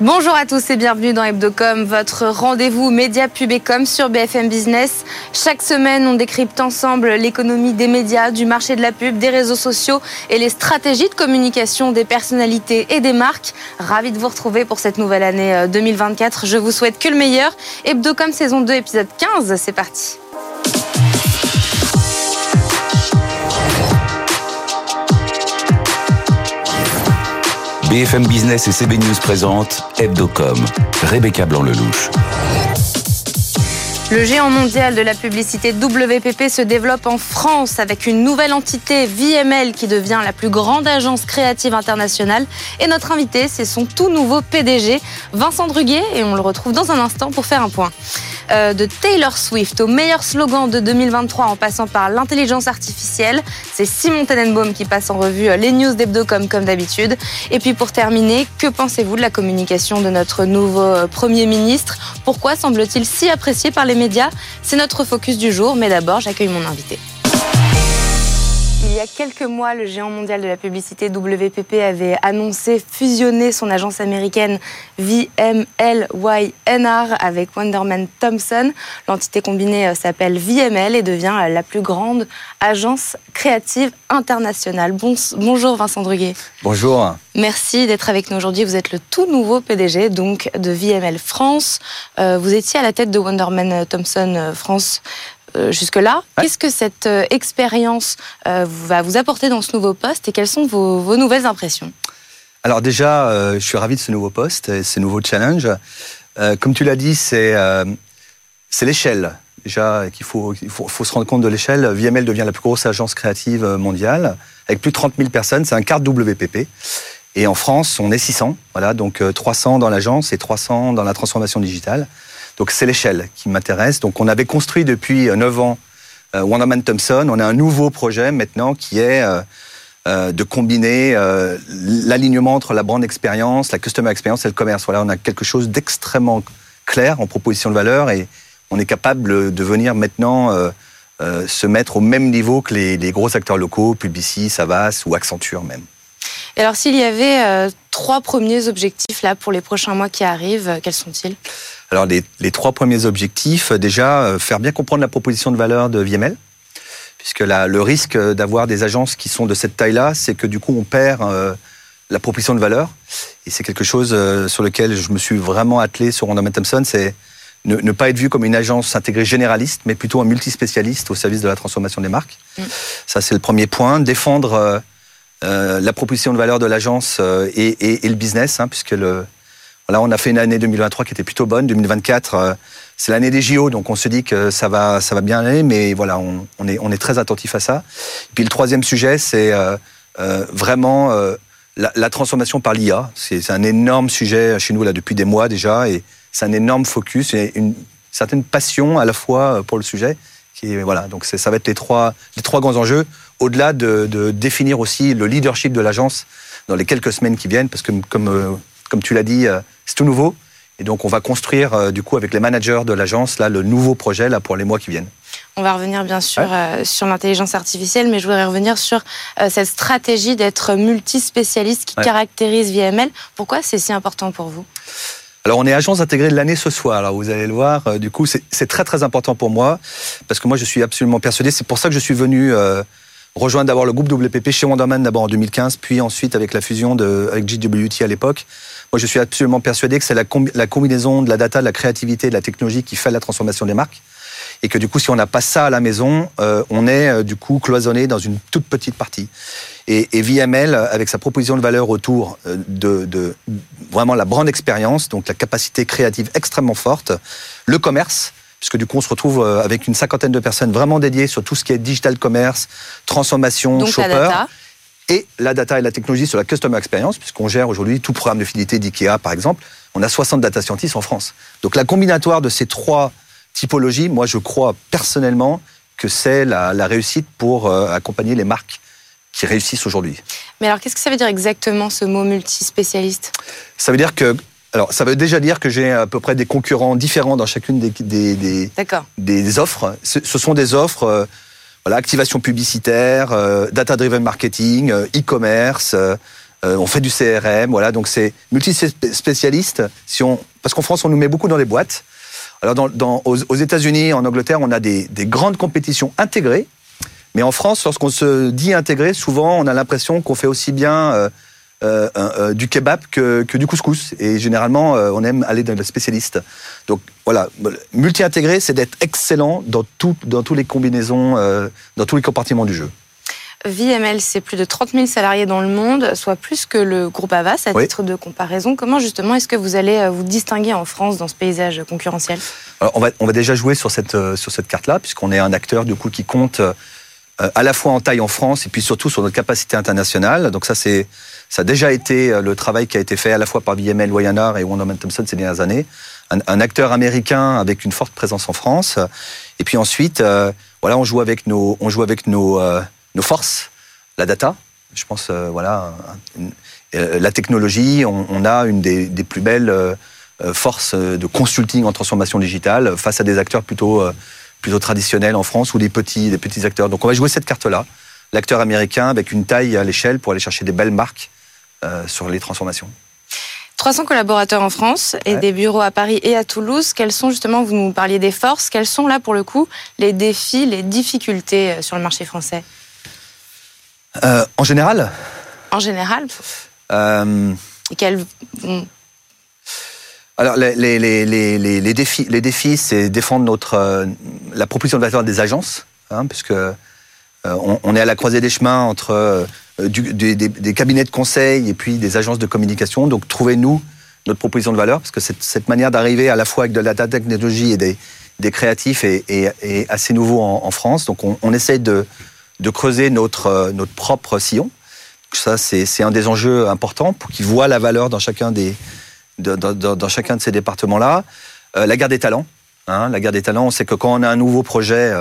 Bonjour à tous et bienvenue dans Hebdocom, votre rendez-vous média pub et com sur BFM Business. Chaque semaine, on décrypte ensemble l'économie des médias, du marché de la pub, des réseaux sociaux et les stratégies de communication des personnalités et des marques. Ravi de vous retrouver pour cette nouvelle année 2024. Je vous souhaite que le meilleur. Hebdocom saison 2 épisode 15, c'est parti. BFM Business et CB News présentent Hebdocom. Rebecca Blanc-Lelouch. Le géant mondial de la publicité WPP se développe en France avec une nouvelle entité, VML, qui devient la plus grande agence créative internationale. Et notre invité, c'est son tout nouveau PDG, Vincent Druguet, et on le retrouve dans un instant pour faire un point. Euh, de Taylor Swift au meilleur slogan de 2023 en passant par l'intelligence artificielle. C'est Simon Tenenbaum qui passe en revue euh, les news d'Hebdocom comme d'habitude. Et puis pour terminer, que pensez-vous de la communication de notre nouveau euh, Premier ministre? Pourquoi semble-t-il si apprécié par les C'est notre focus du jour, mais d'abord j'accueille mon invité. Il y a quelques mois, le géant mondial de la publicité WPP avait annoncé fusionner son agence américaine VMLYNR avec Wonderman Thompson. L'entité combinée euh, s'appelle VML et devient euh, la plus grande agence créative internationale. bonjour Vincent Druguet. Bonjour. Merci d'être avec nous aujourd'hui. Vous êtes le tout nouveau PDG donc de VML France. Euh, vous étiez à la tête de Wonderman Thompson France euh, jusque-là. Qu'est-ce que cette euh, expérience euh, va vous apporter dans ce nouveau poste et quelles sont vos, nouvelles impressions? Alors déjà, je suis ravi de ce nouveau poste et ce nouveau challenge. comme tu l'as dit, c'est l'échelle. Déjà, qu'il faut, il faut, faut, se rendre compte de l'échelle. VML devient la plus grosse agence créative mondiale, avec plus de 30 000 personnes. C'est un quart WPP. Et en France, on est 600. Voilà, donc 300 dans l'agence et 300 dans la transformation digitale. Donc c'est l'échelle qui m'intéresse. Donc on avait construit depuis 9 ans euh, Wonderman Thompson. On a un nouveau projet maintenant qui est euh, euh, de combiner l'alignement entre la brand expérience, la customer experience et le commerce. Voilà, on a quelque chose d'extrêmement clair en proposition de valeur et on est capable de venir maintenant se mettre au même niveau que les, les gros acteurs locaux, Publicis, Savas ou Accenture même. Et alors s'il y avait trois premiers objectifs là pour les prochains mois qui arrivent, quels sont-ils? Alors les, trois premiers objectifs, euh, déjà euh, faire bien comprendre la proposition de valeur de VML, puisque là, le risque d'avoir des agences qui sont de cette taille-là, c'est que du coup on perd euh, la proposition de valeur. Et c'est quelque chose sur lequel je me suis vraiment attelé sur Wonderman Thompson, c'est ne, pas être vu comme une agence intégrée généraliste, mais plutôt un multispécialiste au service de la transformation des marques. Mm. Ça, c'est le premier point. Défendre la proposition de valeur de l'agence et, le business, hein, puisque le, Là, on a fait une année 2023 qui était plutôt bonne. 2024, euh, c'est l'année des JO, donc on se dit que ça va, ça va bien aller, mais voilà, on, est, très attentif à ça. puis le troisième sujet, c'est euh, euh, vraiment la, transformation par l'IA. C'est un énorme sujet chez nous là depuis des mois déjà, et c'est un énorme focus et une certaine passion à la fois pour le sujet. Qui voilà, donc ça va être les trois, les trois grands enjeux, au-delà de, de, définir aussi le leadership de l'agence dans les quelques semaines qui viennent, parce que comme comme tu l'as dit, c'est tout nouveau. Et donc, on va construire, euh, du coup, avec les managers de l'agence, là, le nouveau projet là, pour les mois qui viennent. On va revenir bien sûr euh, sur l'intelligence artificielle, mais je voudrais revenir sur euh, cette stratégie d'être multispécialiste qui caractérise VML. Pourquoi c'est si important pour vous? Alors, on est agence intégrée de l'année ce soir. Alors, vous allez le voir. du coup, c'est très, très important pour moi parce que moi, je suis absolument persuadé. C'est pour ça que je suis venu rejoindre d'abord le groupe WPP chez Wonderman d'abord en 2015, puis ensuite avec la fusion de, avec GWT à l'époque. Moi, je suis absolument persuadé que c'est la, combinaison de la data, de la créativité, de la technologie qui fait la transformation des marques. Et que du coup, si on n'a pas ça à la maison, euh, on est euh, du coup cloisonné dans une toute petite partie. Et, VML, avec sa proposition de valeur autour euh, de, de vraiment la brand expérience, donc la capacité créative extrêmement forte, le commerce, puisque du coup on se retrouve avec une cinquantaine de personnes vraiment dédiées sur tout ce qui est digital commerce, transformation, Donc shopper et la data et la technologie sur la customer experience, puisqu'on gère aujourd'hui tout programme de fidélité d'IKEA, par exemple. On a 60 data scientists en France. Donc la combinatoire de ces trois typologies, moi je crois personnellement que c'est la, réussite pour euh, accompagner les marques qui réussissent aujourd'hui. Mais alors qu'est-ce que ça veut dire exactement ce mot multispécialiste? Ça veut dire que alors, ça veut déjà dire que j'ai à peu près des concurrents différents dans chacune des, des, des, des offres. Ce, sont des offres euh, voilà, activation publicitaire, euh, data-driven marketing, euh, e-commerce, on fait du CRM, voilà. Donc c'est multispécialiste. Si on, parce qu'en France, on nous met beaucoup dans des boîtes. Alors dans, aux, États-Unis, en Angleterre, on a des, grandes compétitions intégrées. Mais en France, lorsqu'on se dit intégré, souvent, on a l'impression qu'on fait aussi bien euh, euh, du kebab que, du couscous. Et généralement, euh, on aime aller dans le spécialiste. Donc voilà, multi-intégré, c'est d'être excellent dans, tout, dans toutes les combinaisons, dans tous les compartiments du jeu. VML, c'est plus de 30 000 salariés dans le monde, soit plus que le groupe Avas, à titre de comparaison. Comment justement est-ce que vous allez vous distinguer en France dans ce paysage concurrentiel? On, va, on va déjà jouer sur cette, sur cette carte-là, puisqu'on est un acteur du coup qui compte à la fois en taille en France et puis surtout sur notre capacité internationale. Donc ça, c'est ça a déjà été euh, le travail qui a été fait à la fois par VML Wyanard et Wonderman Thompson ces dernières années. Un, acteur américain avec une forte présence en France. Et puis ensuite, euh, voilà, on joue avec nos, on joue avec nos, euh, nos forces, la data. Je pense, voilà, la technologie. On, a une des, des plus belles forces de consulting en transformation digitale face à des acteurs plutôt, plutôt traditionnels en France ou des petits, des petits acteurs. Donc on va jouer cette carte-là. L'acteur américain avec une taille à l'échelle pour aller chercher des belles marques euh, sur les transformations. 300 collaborateurs en France et des bureaux à Paris et à Toulouse. Quels sont justement, vous nous parliez des forces, quels sont là pour le coup les défis, les difficultés euh, sur le marché français? Euh, En général? En général? Et quels... Alors les, les, les, défis, les défis, c'est défendre notre la proposition de valeur des agences, hein, puisque on, on, est à la croisée des chemins entre euh, des, cabinets de conseil et puis des agences de communication. Donc trouvez-nous notre proposition de valeur, parce que cette, cette manière d'arriver à la fois avec de la technologie et des, des créatifs est, assez nouveau en, France. Donc on, on essaye de, de, creuser notre, euh, notre propre sillon. Ça, c'est un des enjeux importants pour qu'ils voient la valeur dans chacun, des, dans, chacun de ces départements-là. Euh, la guerre des talents. Hein, la guerre des talents, sait que quand on a un nouveau projet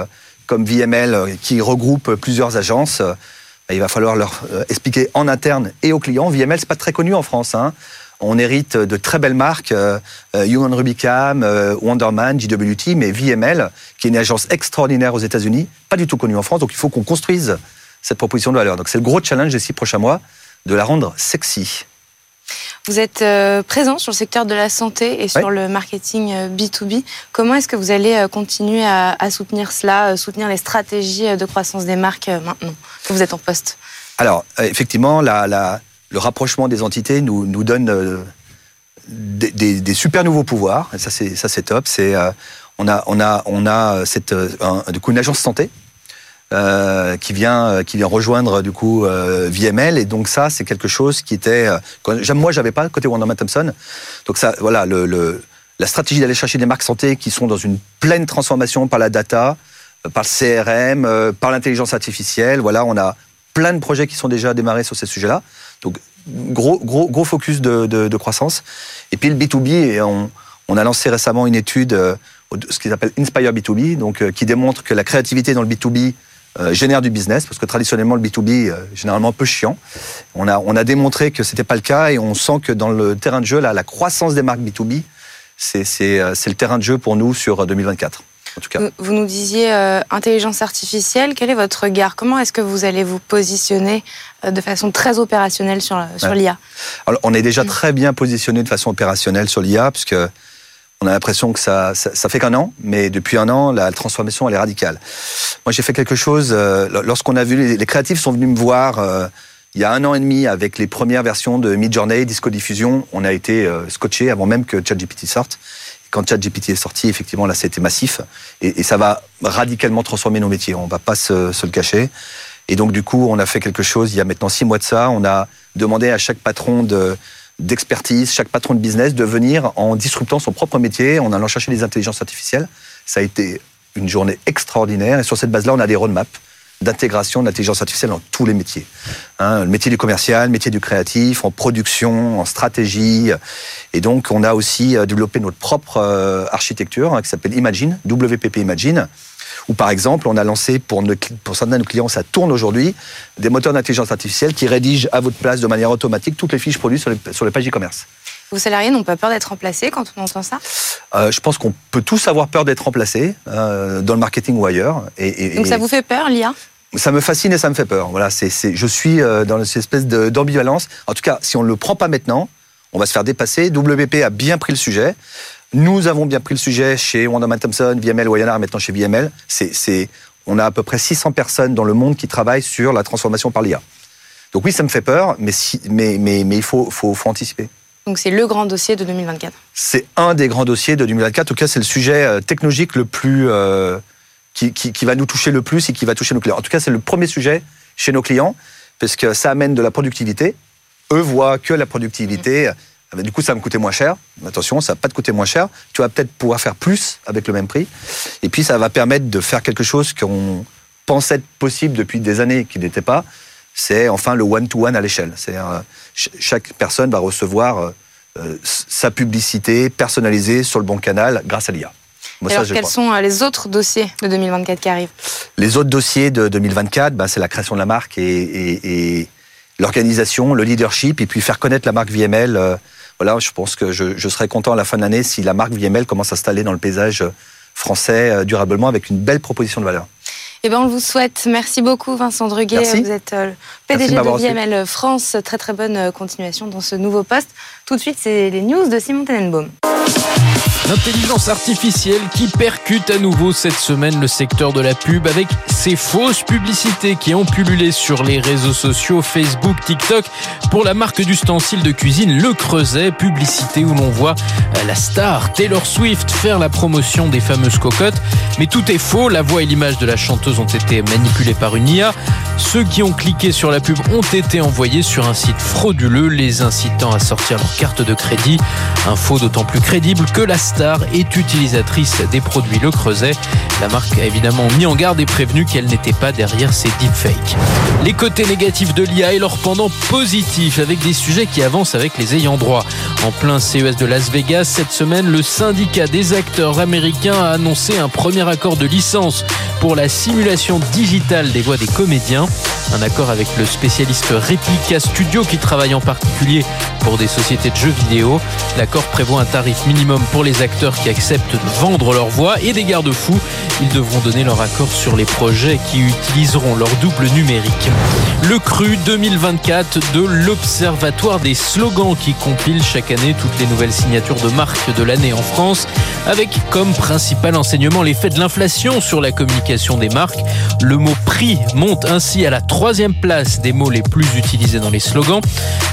comme VML qui regroupe plusieurs agences, il va falloir leur euh, expliquer en interne et aux clients. VML, c'est pas très connu en France. Hein. On hérite de très belles marques, euh, euh, Human Rubicam, Wonderman, JWT, mais VML, qui est une agence extraordinaire aux États-Unis, pas du tout connue en France. Donc il faut qu'on construise cette proposition de valeur. Donc c'est le gros challenge des six prochains mois, de la rendre sexy. Vous êtes euh, présent sur le secteur de la santé et sur le marketing B2B. Euh, Comment est-ce que vous allez euh, continuer à, soutenir cela, soutenir les stratégies de croissance des marques maintenant que vous êtes en poste? Alors, effectivement, le rapprochement des entités nous, donne des, super nouveaux pouvoirs. Et ça, c'est top. on a, on a, on a cette, du coup, une agence santé euh, qui vient euh, qui vient rejoindre du coup euh, VML et donc ça c'est quelque chose qui était euh, moi j'avais pas côté Wonderman Thompson. Donc ça voilà le, le la stratégie d'aller chercher des marques santé qui sont dans une pleine transformation par la data par le CRM par l'intelligence artificielle. Voilà on a plein de projets qui sont déjà démarrés sur ces sujets-là. Donc gros gros gros focus de, de, de croissance. Et puis le B2B et on, on a lancé récemment une étude ce qu'ils appellent Inspire B2B donc qui démontre que la créativité dans le B2B euh, génère du business, parce que traditionnellement le B2B euh, généralement un peu chiant. On a, on a démontré que c'était pas le cas et on sent que dans le terrain de jeu, là, la croissance des marques B2B, c'est euh, le terrain de jeu pour nous sur 2024. En tout cas. Vous nous disiez intelligence artificielle. Quel est votre regard? Comment est-ce que vous allez vous positionner de façon très opérationnelle sur, sur l'IA Alors, on est déjà très bien positionné de façon opérationnelle sur l'IA, puisque on a l'impression que ça, ça, fait qu'un an, mais depuis un an, la transformation, elle est radicale. Moi, j'ai fait quelque chose, euh, lorsqu'on a vu, les, créatifs sont venus me voir euh, il y a un an et demi avec les premières versions de Midjourney, Disco Diffusion, on a été euh, scotché avant même que ChatGPT sorte. Quand ChatGPT est sorti, effectivement, là, c'était massif. Et, et, ça va radicalement transformer nos métiers, on va pas se, se le cacher. Et donc, du coup, on a fait quelque chose, il y a maintenant six mois de ça, on a demandé à chaque patron de d'expertise, chaque patron de business, de venir en disruptant son propre métier, en allant chercher des intelligences artificielles. Ça a été une journée extraordinaire. Et sur cette base-là, on a des roadmaps d'intégration de l'intelligence artificielle dans tous les métiers. Hein, le métier du commercial, le métier du créatif, en production, en stratégie. Et donc, on a aussi euh, développé notre propre euh, architecture hein, qui s'appelle Imagine, WPP Imagine, ou par exemple, on a lancé pour, pour certains de nos clients, ça tourne aujourd'hui, des moteurs d'intelligence artificielle qui rédigent à votre place de manière automatique toutes les fiches produites sur les, sur les pages e-commerce. Vos salariés n'ont pas peur d'être remplacés quand on entend ça? Euh, Je pense qu'on peut tous avoir peur d'être remplacés euh, dans le marketing ou ailleurs. Et, Donc ça vous fait peur, l'IA ça me fascine et ça me fait peur. Voilà, c'est, je suis euh, dans cette espèce d'ambivalence. En tout cas, si on ne le prend pas maintenant, on va se faire dépasser. WP a bien pris le sujet. Nous avons bien pris le sujet chez Wonderman Thompson, VML, Wayanar, maintenant chez VML. C'est, c'est, on a à peu près 600 personnes dans le monde qui travaillent sur la transformation par l'IA. Donc oui, ça me fait peur, mais, si, mais, mais, mais il faut, faut, faut anticiper. Donc c'est le grand dossier de 2024. C'est un des grands dossiers de 2024. En tout cas, c'est le sujet euh, technologique le plus euh, qui, qui, qui, va nous toucher le plus et qui va toucher nos clients. En tout cas, c'est le premier sujet chez nos clients parce que ça amène de la productivité. Eux voient que la productivité. Mmh. Du coup, ça va me coûter moins cher. Attention, ça va pas te coûter moins cher. Tu vas peut-être pouvoir faire plus avec le même prix. Et puis, ça va permettre de faire quelque chose qu'on pensait être possible depuis des années qui n'était pas. C'est enfin le one-to-one -one à l'échelle. C'est chaque personne va recevoir euh, sa publicité personnalisée sur le bon canal grâce à l'IA. Moi, alors, ça, quels sont euh, les autres dossiers de 2024 qui arrivent? Les autres dossiers de 2024, bah, c'est la création de la marque et, et, et l'organisation, le leadership, et puis faire connaître la marque VML. Euh, voilà, je pense que je, je serais content à la fin de l'année si la marque VML commence à s'installer dans le paysage français euh, durablement avec une belle proposition de valeur. Eh ben, on vous souhaite. Merci beaucoup, Vincent Druguet. Merci. Vous êtes le PDG de, de VML France. Très, très bonne continuation dans ce nouveau poste. Tout de suite, c'est les news de Simon Tenenbaum. L'intelligence artificielle qui percute à nouveau cette semaine le secteur de la pub avec ces fausses publicités qui ont pullulé sur les réseaux sociaux Facebook, TikTok pour la marque d'ustensiles de cuisine Le Creuset, publicité où l'on voit la star Taylor Swift faire la promotion des fameuses cocottes. Mais tout est faux, la voix et l'image de la chanteuse ont été manipulées par une IA. Ceux qui ont cliqué sur la pub ont été envoyés sur un site frauduleux, les incitant à sortir leur carte de crédit. Info d'autant plus crédible que la star est utilisatrice des produits Le Creuset. La marque a évidemment mis en garde et prévenu qu'elle n'était pas derrière ces deepfakes. Les côtés négatifs de l'IA et leur pendant positif avec des sujets qui avancent avec les ayants droit. En plein CES de Las Vegas, cette semaine, le syndicat des acteurs américains a annoncé un premier accord de licence pour la simulation digitale des voix des comédiens. Un accord avec le spécialiste Replica Studio qui travaille en particulier pour des sociétés de jeux vidéo. L'accord prévoit un tarif minimum pour les acteurs qui acceptent de vendre leur voix et des garde-fous. Ils devront donner leur accord sur les projets qui utiliseront leur double numérique. Le cru 2024 de l'Observatoire des slogans qui compile chaque année toutes les nouvelles signatures de marques de l'année en France avec comme principal enseignement l'effet de l'inflation sur la communication des marques. Le mot prix monte ainsi à la troisième place des mots les plus utilisés dans les slogans.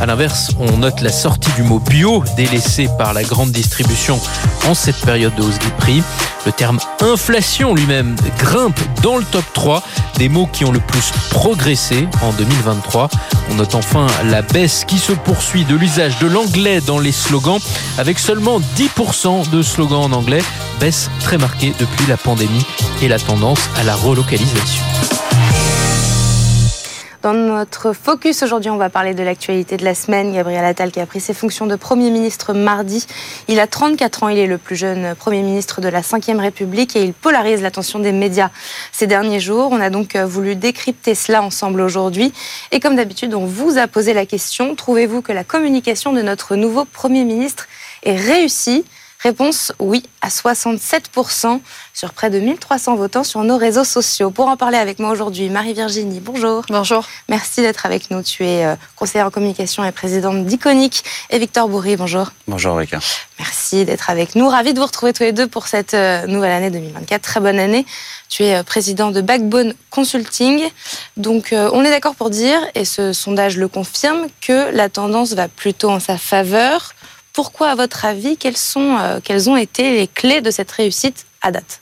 À l'inverse, on note la sortie du mot bio délaissé par la grande distribution en cette période de hausse des prix. Le terme inflation lui-même grimpe dans le top 3 des mots qui ont le plus progressé en 2023. On note enfin la baisse qui se poursuit de l'usage de l'anglais dans les slogans avec seulement 10% de slogans en anglais, baisse très marquée depuis la pandémie et la tendance à la relocalisation. Dans notre focus aujourd'hui, on va parler de l'actualité de la semaine. Gabriel Attal qui a pris ses fonctions de Premier ministre mardi. Il a 34 ans, il est le plus jeune Premier ministre de la Ve République et il polarise l'attention des médias ces derniers jours. On a donc voulu décrypter cela ensemble aujourd'hui. Et comme d'habitude, on vous a posé la question, trouvez-vous que la communication de notre nouveau Premier ministre est réussie? Réponse oui à 67% sur près de 1300 votants sur nos réseaux sociaux. Pour en parler avec moi aujourd'hui, Marie-Virginie, bonjour. Bonjour. Merci d'être avec nous. Tu es conseillère en communication et présidente d'Iconique. Et Victor Bourri, bonjour. Bonjour Rika. Merci d'être avec nous. Ravi de vous retrouver tous les deux pour cette nouvelle année 2024. Très bonne année. Tu es président de Backbone Consulting. Donc on est d'accord pour dire, et ce sondage le confirme, que la tendance va plutôt en sa faveur. Pourquoi, à votre avis, quelles, sont, euh, ont été les clés de cette réussite à date?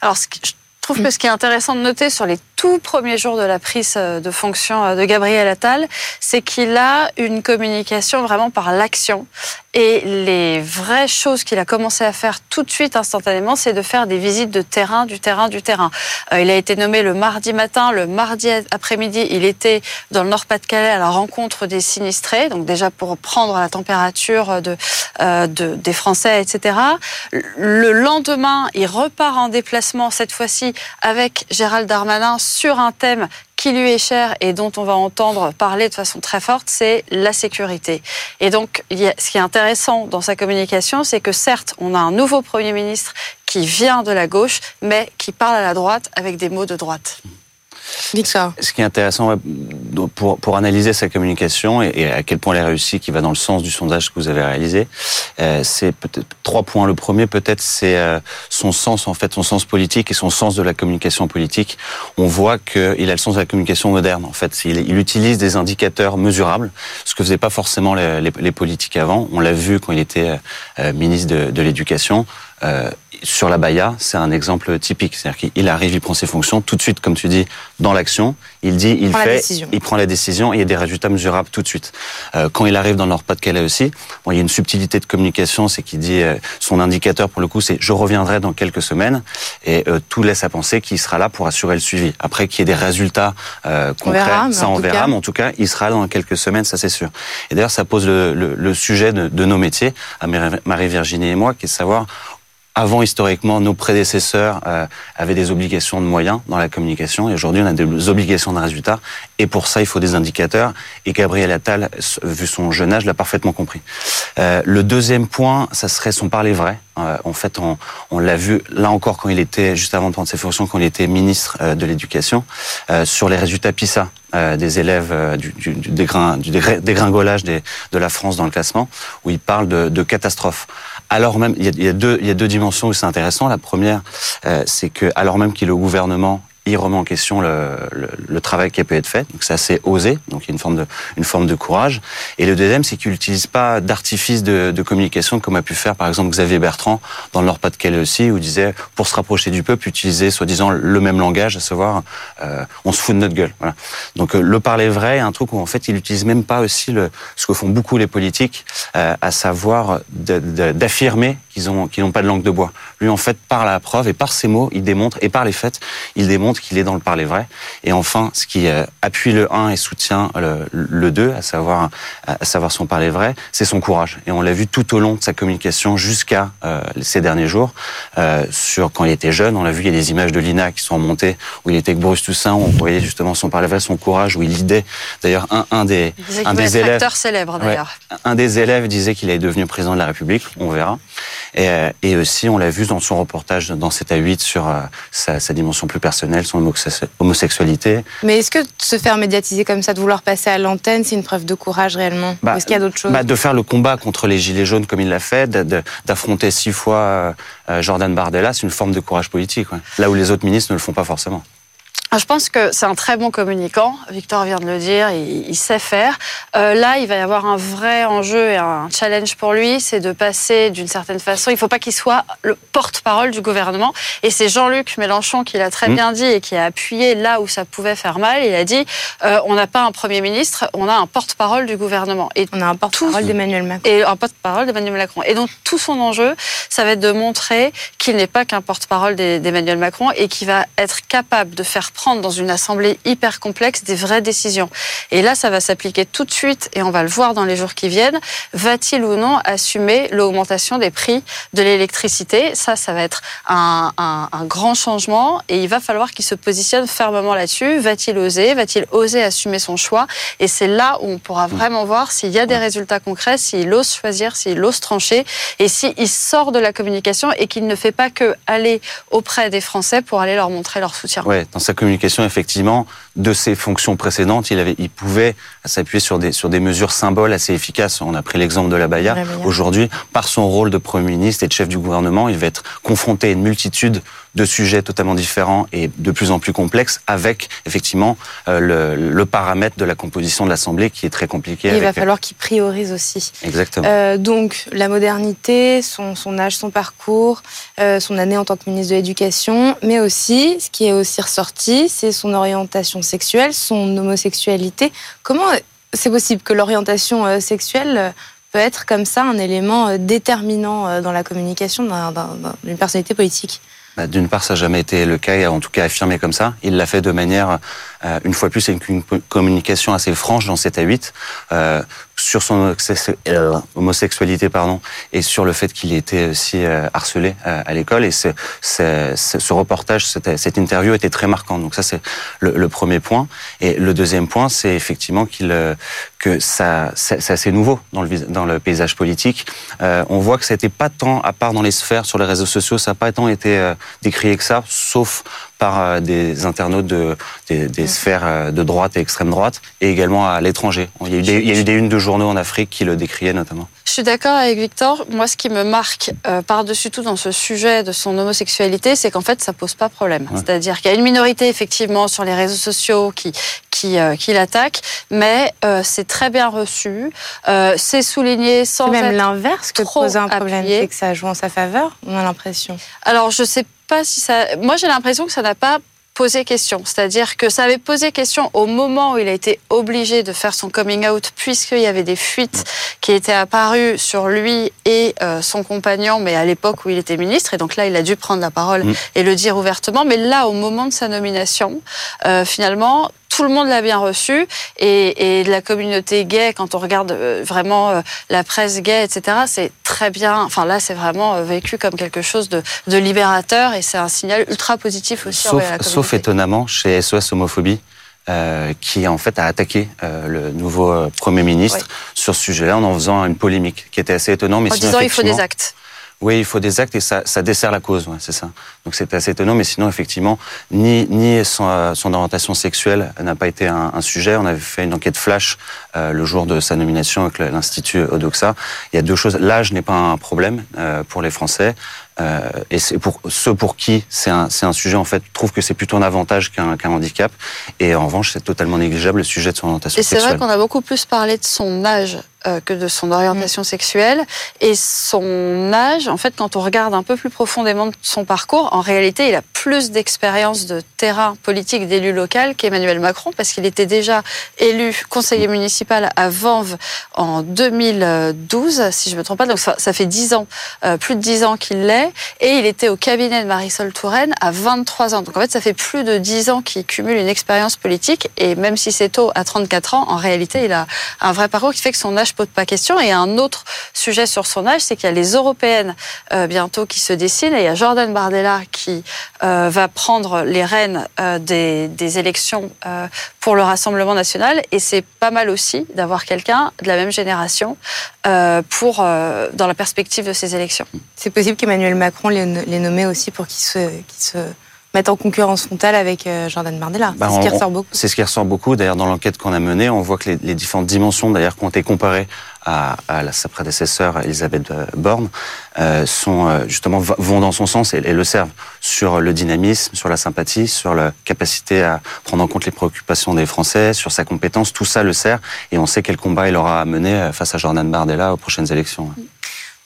Alors, je trouve que ce qui est intéressant de noter sur les tout premiers jours de la prise de fonction de Gabriel Attal, c'est qu'il a une communication vraiment par l'action. Et les vraies choses qu'il a commencé à faire tout de suite, instantanément, c'est de faire des visites de terrain, du terrain, du terrain. Euh, il a été nommé le mardi matin, le mardi après-midi, il était dans le Nord-Pas-de-Calais à la rencontre des sinistrés, donc déjà pour prendre la température de, euh, de, des Français, etc. Le lendemain, il repart en déplacement, cette fois-ci avec Gérald Darmanin, sur un thème qui lui est cher et dont on va entendre parler de façon très forte, c'est la sécurité. Et donc, ce qui est intéressant dans sa communication, c'est que certes, on a un nouveau Premier ministre qui vient de la gauche, mais qui parle à la droite avec des mots de droite. Ce qui est intéressant pour, pour analyser sa communication et, à quel point elle est réussie, qui va dans le sens du sondage que vous avez réalisé, euh, c'est peut-être trois points. Le premier, peut-être, c'est euh, son sens, en fait, son sens politique et son sens de la communication politique. On voit qu'il a le sens de la communication moderne. En fait, il, il utilise des indicateurs mesurables, ce que faisaient pas forcément les, politiques avant. On l'a vu quand il était euh, ministre de, l'Éducation. Sur la Baïa, c'est un exemple typique. C'est-à-dire qu'il arrive, il prend ses fonctions tout de suite, comme tu dis, dans l'action. Il dit, il, fait, il prend la décision et il y a des résultats mesurables tout de suite. Euh, quand il arrive dans le Nord-Pas-de-Calais aussi, bon, il y a une subtilité de communication, c'est qu'il dit, euh, son indicateur pour le coup, c'est je reviendrai dans quelques semaines et euh, tout laisse à penser qu'il sera là pour assurer le suivi. Après qu'il y ait des résultats euh, concrets, ça on verra, mais en tout cas, il sera là dans quelques semaines, ça c'est sûr. Et d'ailleurs, ça pose le, le, le sujet de, de nos métiers, à Marie-Virginie et moi, qui est de savoir avant, historiquement, nos prédécesseurs euh, avaient des obligations de moyens dans la communication et aujourd'hui, on a des obligations de résultats. Et pour ça, il faut des indicateurs. Et Gabriel Attal, vu son jeune âge, l'a parfaitement compris. Euh, le deuxième point, ça serait son parler vrai. Euh, en fait, on, on l'a vu là encore quand il était, juste avant de prendre ses fonctions, quand il était ministre euh, de l'Éducation, euh, sur les résultats PISA des élèves du, du, du, du dégringolage des, de la France dans le classement, où il parle de, de catastrophe. Alors même, il y, a, il y a, deux, il y a deux dimensions où c'est intéressant. La première, c'est que alors même qu'il est au gouvernement, il remet en question le, travail qui a pu être fait. Donc c'est assez osé. Donc il y a une forme de, courage. Et le deuxième, c'est qu'il n'utilise pas d'artifice de, communication comme a pu faire par exemple Xavier Bertrand dans le Nord-Pas-de-Calais aussi, où il disait pour se rapprocher du peuple, utiliser soi-disant le même langage, à savoir euh, on se fout de notre gueule. Donc euh, le parler vrai, un truc où en fait il n'utilise même pas aussi ce que font beaucoup les politiques, euh, à savoir d'affirmer qu'ils n'ont pas de langue de bois. Lui en fait par la preuve et par ses mots, il démontre et par les faits, il démontre qu'il est dans le parler vrai. Et enfin, ce qui euh, appuie le 1 et soutient le, le 2, à savoir, à savoir son parler vrai, c'est son courage. Et on l'a vu tout au long de sa communication jusqu'à euh, ces derniers jours. Euh, sur quand il était jeune, on l'a vu, il y a des images de Lina qui sont remontées où il était avec Bruce Toussaint, où on voyait justement son parler vrai, son courage, où il lidait. D'ailleurs, un, un des, un des élèves, célèbre d'ailleurs. un des élèves disait qu'il est devenu président de la République. On verra. Et, euh, et aussi, on l'a vu dans son reportage dans 7 à 8 sur euh, sa, sa dimension plus personnelle, son homosexualité. Mais est-ce que se faire médiatiser comme ça, de vouloir passer à l'antenne, c'est une preuve de courage réellement bah, Est-ce qu'il y a d'autres choses bah, De faire le combat contre les gilets jaunes comme il l'a fait, d'affronter six fois euh, Jordan Bardella, c'est une forme de courage politique. Ouais. Là où les autres ministres ne le font pas forcément. Ah, je pense que c'est un très bon communicant. Victor vient de le dire, il, il sait faire. Euh, là, il va y avoir un vrai enjeu et un challenge pour lui, c'est de passer d'une certaine façon. Il ne faut pas qu'il soit le porte-parole du gouvernement. Et c'est Jean-Luc Mélenchon qui l'a très mmh. bien dit et qui a appuyé là où ça pouvait faire mal. Il a dit euh, on n'a pas un premier ministre, on a un porte-parole du gouvernement. Et on a un porte-parole d'Emmanuel Macron. Et un porte-parole d'Emmanuel Macron. Et donc tout son enjeu, ça va être de montrer qu'il n'est pas qu'un porte-parole d'Emmanuel Macron et qu'il va être capable de faire prendre dans une assemblée hyper complexe des vraies décisions. Et là, ça va s'appliquer tout de suite et on va le voir dans les jours qui viennent. Va-t-il ou non assumer l'augmentation des prix de l'électricité? Ça, ça va être un, un, un, grand changement et il va falloir qu'il se positionne fermement là-dessus. Va-t-il oser? Va-t-il oser assumer son choix? Et c'est là où on pourra vraiment voir s'il y a des résultats concrets, s'il ose choisir, s'il ose trancher et s'il sort de la communication et qu'il ne fait pas que aller auprès des Français pour aller leur montrer leur soutien. Ouais, dans sa communication, effectivement, de ses fonctions précédentes, il, avait, il pouvait s'appuyer sur des, sur des mesures symboles assez efficaces. On a pris l'exemple de la Baïa. Aujourd'hui, par son rôle de Premier ministre et de chef du gouvernement, il va être confronté à une multitude de sujets totalement différents et de plus en plus complexes, avec effectivement euh, le, le, paramètre de la composition de l'Assemblée qui est très compliqué. Il va falloir qu'il priorise aussi. Exactement. Euh, donc la modernité, son, son âge, son parcours, euh, son année en tant que ministre de l'Éducation, mais aussi, ce qui est aussi ressorti, c'est son orientation sexuelle, son homosexualité. Comment c'est possible que l'orientation euh, sexuelle euh, peut être comme ça un élément euh, déterminant dans la communication d'une personnalité politique? Bah, d'une part, ça n'a jamais été le cas, en tout cas affirmé comme ça. Il l'a fait de manière, euh, une fois plus, c'est une, communication assez franche dans 7 à 8 euh, sur son homosexualité pardon, et sur le fait qu'il était aussi euh, harcelé euh, à l'école. Et ce, ce, ce reportage, cette, interview était très marquante. Donc ça, c'est le, premier point. Et le deuxième point, c'est effectivement qu'il euh, que ça, c'est assez nouveau dans le, paysage politique. Euh, on voit que ça n'était pas tant, à part dans les sphères, sur les réseaux sociaux, ça n'a pas tant été décrié que ça, sauf par des internautes de, des, sphères de droite et extrême droite, et également à l'étranger. Il, il, y a eu des unes de journaux en Afrique qui le décriaient notamment. Je suis d'accord avec Victor. Moi, ce qui me marque par-dessus tout dans ce sujet de son homosexualité, c'est qu'en fait, ça pose pas problème. C'est-à-dire qu'il y a une minorité, effectivement, sur les réseaux sociaux qui, qui, qui l'attaque, mais c'est très bien reçu. c'est souligné sans. C'est même l'inverse que pose un problème, c'est que ça joue en sa faveur, on a l'impression. Alors, je sais pas si ça. Moi, j'ai l'impression que ça n'a pas posé question. C'est-à-dire que ça avait posé question au moment où il a été obligé de faire son coming out, puisqu'il y avait des fuites qui étaient apparues sur lui et euh, son compagnon, mais à l'époque où il était ministre. Et donc là, il a dû prendre la parole mm. et le dire ouvertement. Mais là, au moment de sa nomination, euh, finalement, tout le monde l'a bien reçu et, et, la communauté gay, quand on regarde euh, vraiment euh, la presse gay, etc., c'est très bien. Enfin là, c'est vraiment euh, vécu comme quelque chose de, de libérateur et c'est un signal ultra positif aussi. Sauf, sauf étonnamment chez SOS Homophobie. Euh, qui en fait a attaqué euh, le nouveau Premier ministre sur ce sujet-là en en faisant une polémique qui était assez étonnant. Mais en disant il faut des actes. Oui, il faut des actes et ça, ça dessert la cause, ouais, c'est ça. Donc c'est assez étonnant, mais sinon effectivement, ni, ni son, son orientation sexuelle n'a pas été un, un, sujet. On avait fait une enquête flash euh, le jour de sa nomination avec l'Institut Odoxa. Il y a deux choses. L'âge n'est pas un problème euh, pour les Français. Euh, et c'est pour ceux pour qui c'est un, un, sujet en fait trouve que c'est plutôt un avantage qu'un qu'un handicap. Et en revanche, c'est totalement négligeable le sujet de son orientation sexuelle. Et c'est vrai qu'on a beaucoup plus parlé de son âge euh, que de son orientation sexuelle. Et son âge, en fait, quand on regarde un peu plus profondément son parcours, en réalité, il a plus d'expérience de terrain politique d'élu local qu'Emmanuel Macron, parce qu'il était déjà élu conseiller municipal à Vanves en 2012, si je ne me trompe pas. Donc ça, ça fait 10 ans, euh, plus de 10 ans qu'il l'est. Et il était au cabinet de Marisol Touraine à 23 ans. Donc en fait, ça fait plus de 10 ans qu'il cumule une expérience politique. Et même si c'est tôt, à 34 ans, en réalité, il a un vrai parcours qui fait que son âge pose pas question. Et un autre sujet sur son âge, c'est qu'il y a les européennes euh, bientôt qui se dessinent. Et il y a Jordan Bardella qui euh, va prendre les rênes euh, des, des, élections pour le Rassemblement national. Et c'est pas mal aussi d'avoir quelqu'un de la même génération pour, dans la perspective de ces élections. C'est possible qu'Emmanuel Macron les, les nommé aussi pour qu'ils se, qu se mettre en concurrence frontale avec euh, Jordan Bardella. Bah, c'est ce qui ressort beaucoup. C'est ce qui ressort beaucoup. D'ailleurs, dans l'enquête qu'on a menée, on voit que les, les différentes dimensions, d'ailleurs, qui ont été comparées à, à la, sa prédécesseur Elisabeth Borne, euh, sont euh, justement vont dans son sens et, et, le servent sur le dynamisme, sur la sympathie, sur la capacité à prendre en compte les préoccupations des Français, sur sa compétence. Tout ça le sert et on sait quel combat il aura à mener euh, face à Jordan Bardella aux prochaines élections.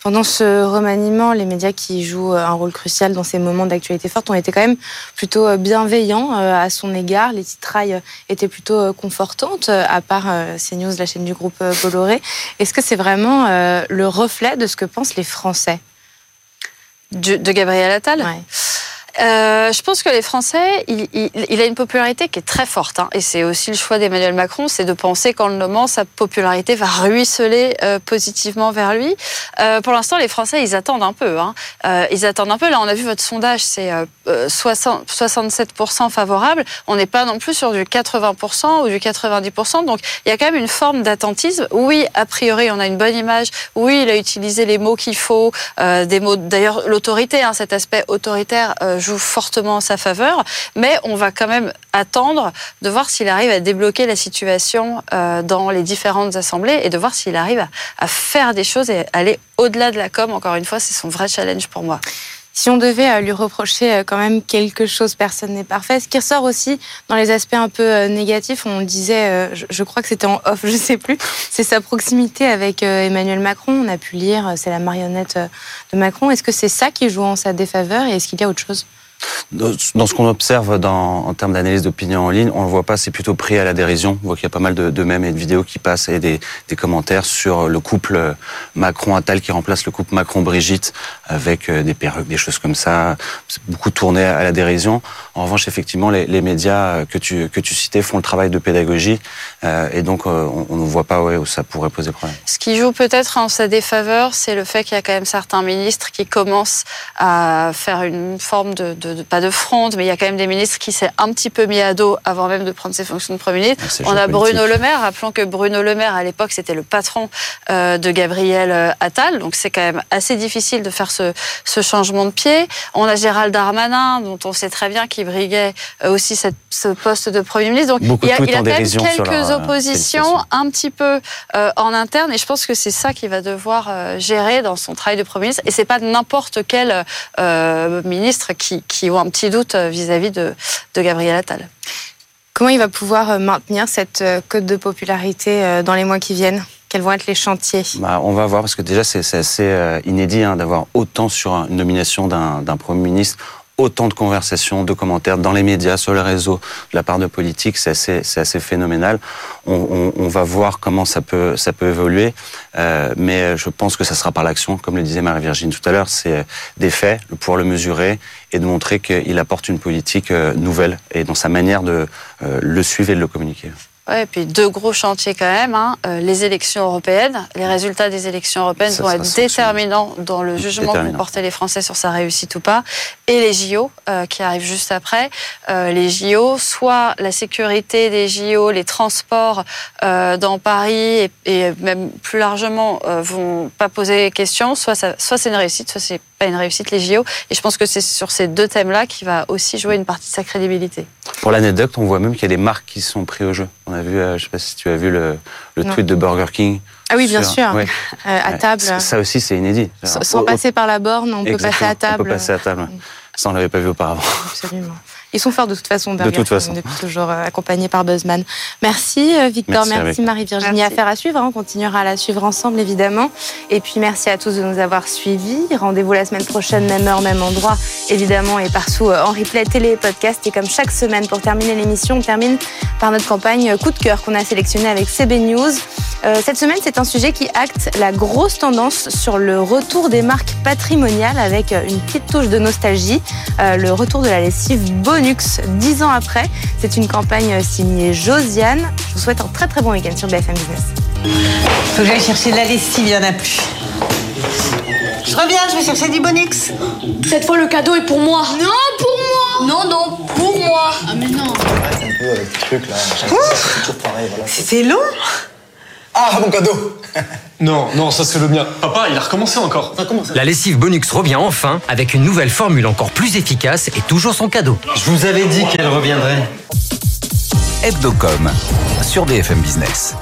Pendant ce remaniement, les médias qui jouent un rôle crucial dans ces moments d'actualité forte ont été quand même plutôt bienveillants à son égard. Les titrailles étaient plutôt confortantes, à part CNews, la chaîne du groupe Bolloré. Est-ce que c'est vraiment le reflet de ce que pensent les Français? De, de Gabriel Attal? Ouais. Euh, je pense que les Français, il, a une popularité qui est très forte, hein, et c'est aussi le choix d'Emmanuel Macron, c'est de penser qu'en le nommant, sa popularité va ruisseler euh, positivement vers lui. Euh, pour l'instant, les Français, ils attendent un peu. Hein. Ils attendent un peu. Là, on a vu votre sondage, c'est 60, 67% favorable. On n'est pas non plus sur du 80% ou du 90%. Donc, il y a quand même une forme d'attentisme. Oui, a priori, on a une bonne image. Oui, il a utilisé les mots qu'il faut, des mots. D'ailleurs, l'autorité, hein, cet aspect autoritaire joue fortement en sa faveur, mais on va quand même attendre de voir s'il arrive à débloquer la situation euh, dans les différentes assemblées et de voir s'il arrive à, à, faire des choses et aller au-delà de la com. Encore une fois, c'est son vrai challenge pour moi. Si on devait euh, lui reprocher euh, quand même quelque chose, personne n'est parfait. Ce qui ressort aussi dans les aspects un peu euh, négatifs, on disait, je crois que c'était en off, je sais plus, c'est sa proximité avec Emmanuel Macron. On a pu lire, c'est la marionnette de Macron. Est-ce que c'est ça qui joue en sa défaveur et est-ce qu'il y a autre chose? Dans ce qu'on observe en termes d'analyse d'opinion en ligne, on le voit pas, c'est plutôt pris à la dérision. On voit qu'il y a pas mal de, de mèmes et de vidéos qui passent et des, commentaires sur le couple Macron-Attal qui remplace le couple Macron-Brigitte avec euh, des perruques, des choses comme ça. C'est beaucoup tourné à la dérision. En revanche, effectivement, les, médias que tu, que tu citais font le travail de pédagogie euh, et donc euh, on ne voit pas où ça pourrait poser problème. Ce qui joue peut-être en sa défaveur, c'est le fait qu'il y a quand même certains ministres qui commencent à faire une forme de, de de fronde, mais il y a quand même des ministres qui s'est un petit peu mis à dos avant même de prendre ses fonctions de Premier ministre. Ah, On a. Bruno Le Maire. Rappelons que Bruno Le Maire, à l'époque, c'était le patron euh, de Gabriel euh, Attal. Donc c'est quand même assez difficile de faire ce, ce changement de pied. On a Gérald Darmanin, dont on sait très bien qu'il briguait euh, aussi cette, ce poste de Premier ministre. Donc Beaucoup il y a, il y quand même quelques oppositions un petit peu euh, en interne. Et je pense que c'est ça qu'il va devoir euh, gérer dans son travail de Premier ministre. Et c'est pas n'importe quel euh, ministre qui, qui ont un petit doute euh, vis-à-vis de, de Gabriel Attal. Comment il va pouvoir euh, maintenir cette euh, cote de popularité dans les mois qui viennent? Quels vont être les chantiers? Bah, on va voir parce que déjà c'est c'est assez inédit hein, d'avoir autant sur une nomination d'un d'un premier ministre autant de conversations, de commentaires dans les médias, sur les réseaux, de la part de politiques, c'est assez, c'est assez phénoménal. On, on, on va voir comment ça peut, ça peut évoluer, euh, mais je pense que ça sera par l'action, comme le disait Marie-Virginie tout à l'heure, c'est des faits, de pouvoir le mesurer et de montrer qu'il apporte une politique euh, nouvelle et dans sa manière de euh, le suivre et de le communiquer. Ouais, et puis deux gros chantiers quand même. Hein. Euh, les élections européennes, les résultats des élections européennes Ça vont être déterminants dans le jugement que vont porter les Français sur sa réussite ou pas. Et les JO euh, qui arrivent juste après. Euh, les JO, soit la sécurité des JO, les transports euh, dans Paris et, et même plus largement euh, vont pas poser question. Soit, ça, soit c'est une réussite, soit c'est pas une réussite les JO. Et je pense que c'est sur ces deux thèmes-là qui va aussi jouer une partie de sa crédibilité. Pour l'anecdote, on voit même qu'il y a des marques qui sont prises au jeu. On a vu, euh, je sais pas si tu as vu le, le tweet de Burger King. Ah oui, bien sûr. ouais. Euh, à table, Ça ça aussi, c'est inédit. sans, passer par la borne, on peut passer à table. On peut passer à table. ouais. Ça, on l'avait pas vu auparavant. Absolument. Ils sont forts de toute façon, Burger toute King, façon. depuis toujours euh, accompagnés par Buzzman. Merci euh, Victor, Merci, merci, avec- Marie-Virginie. Merci. Affaire à suivre, hein. on continuera à la suivre ensemble évidemment. Et puis merci à tous de nous avoir suivis. Rendez-vous la semaine prochaine, même heure, même endroit, évidemment, et partout euh, en replay, télé, podcast. Et comme chaque semaine, pour terminer l'émission, on termine par notre campagne coup de cœur qu'on a sélectionnée avec CB News. Euh, cette semaine, c'est un sujet qui acte la grosse tendance sur le retour des marques patrimoniales avec une petite touche de nostalgie. Euh, le retour de la lessive Bonux, dix ans après. C'est une campagne euh, signée Josiane. Je vous souhaite un très très bon week-end sur BFM Business. Faut que j'aille chercher de la lessive, il n'y en a plus. Je reviens, je vais chercher du Bonix. Cette fois, le cadeau est pour moi. Non, pour moi. Non, non, pour moi. Ah, mais non. C'était long Ah, mon cadeau Non, non, ça c'est le mien. Papa, il a recommencé encore. La lessive Bonux revient enfin avec une nouvelle formule encore plus efficace et toujours son cadeau. Je vous avais dit qu'elle reviendrait. Hebdocom sur BFM Business.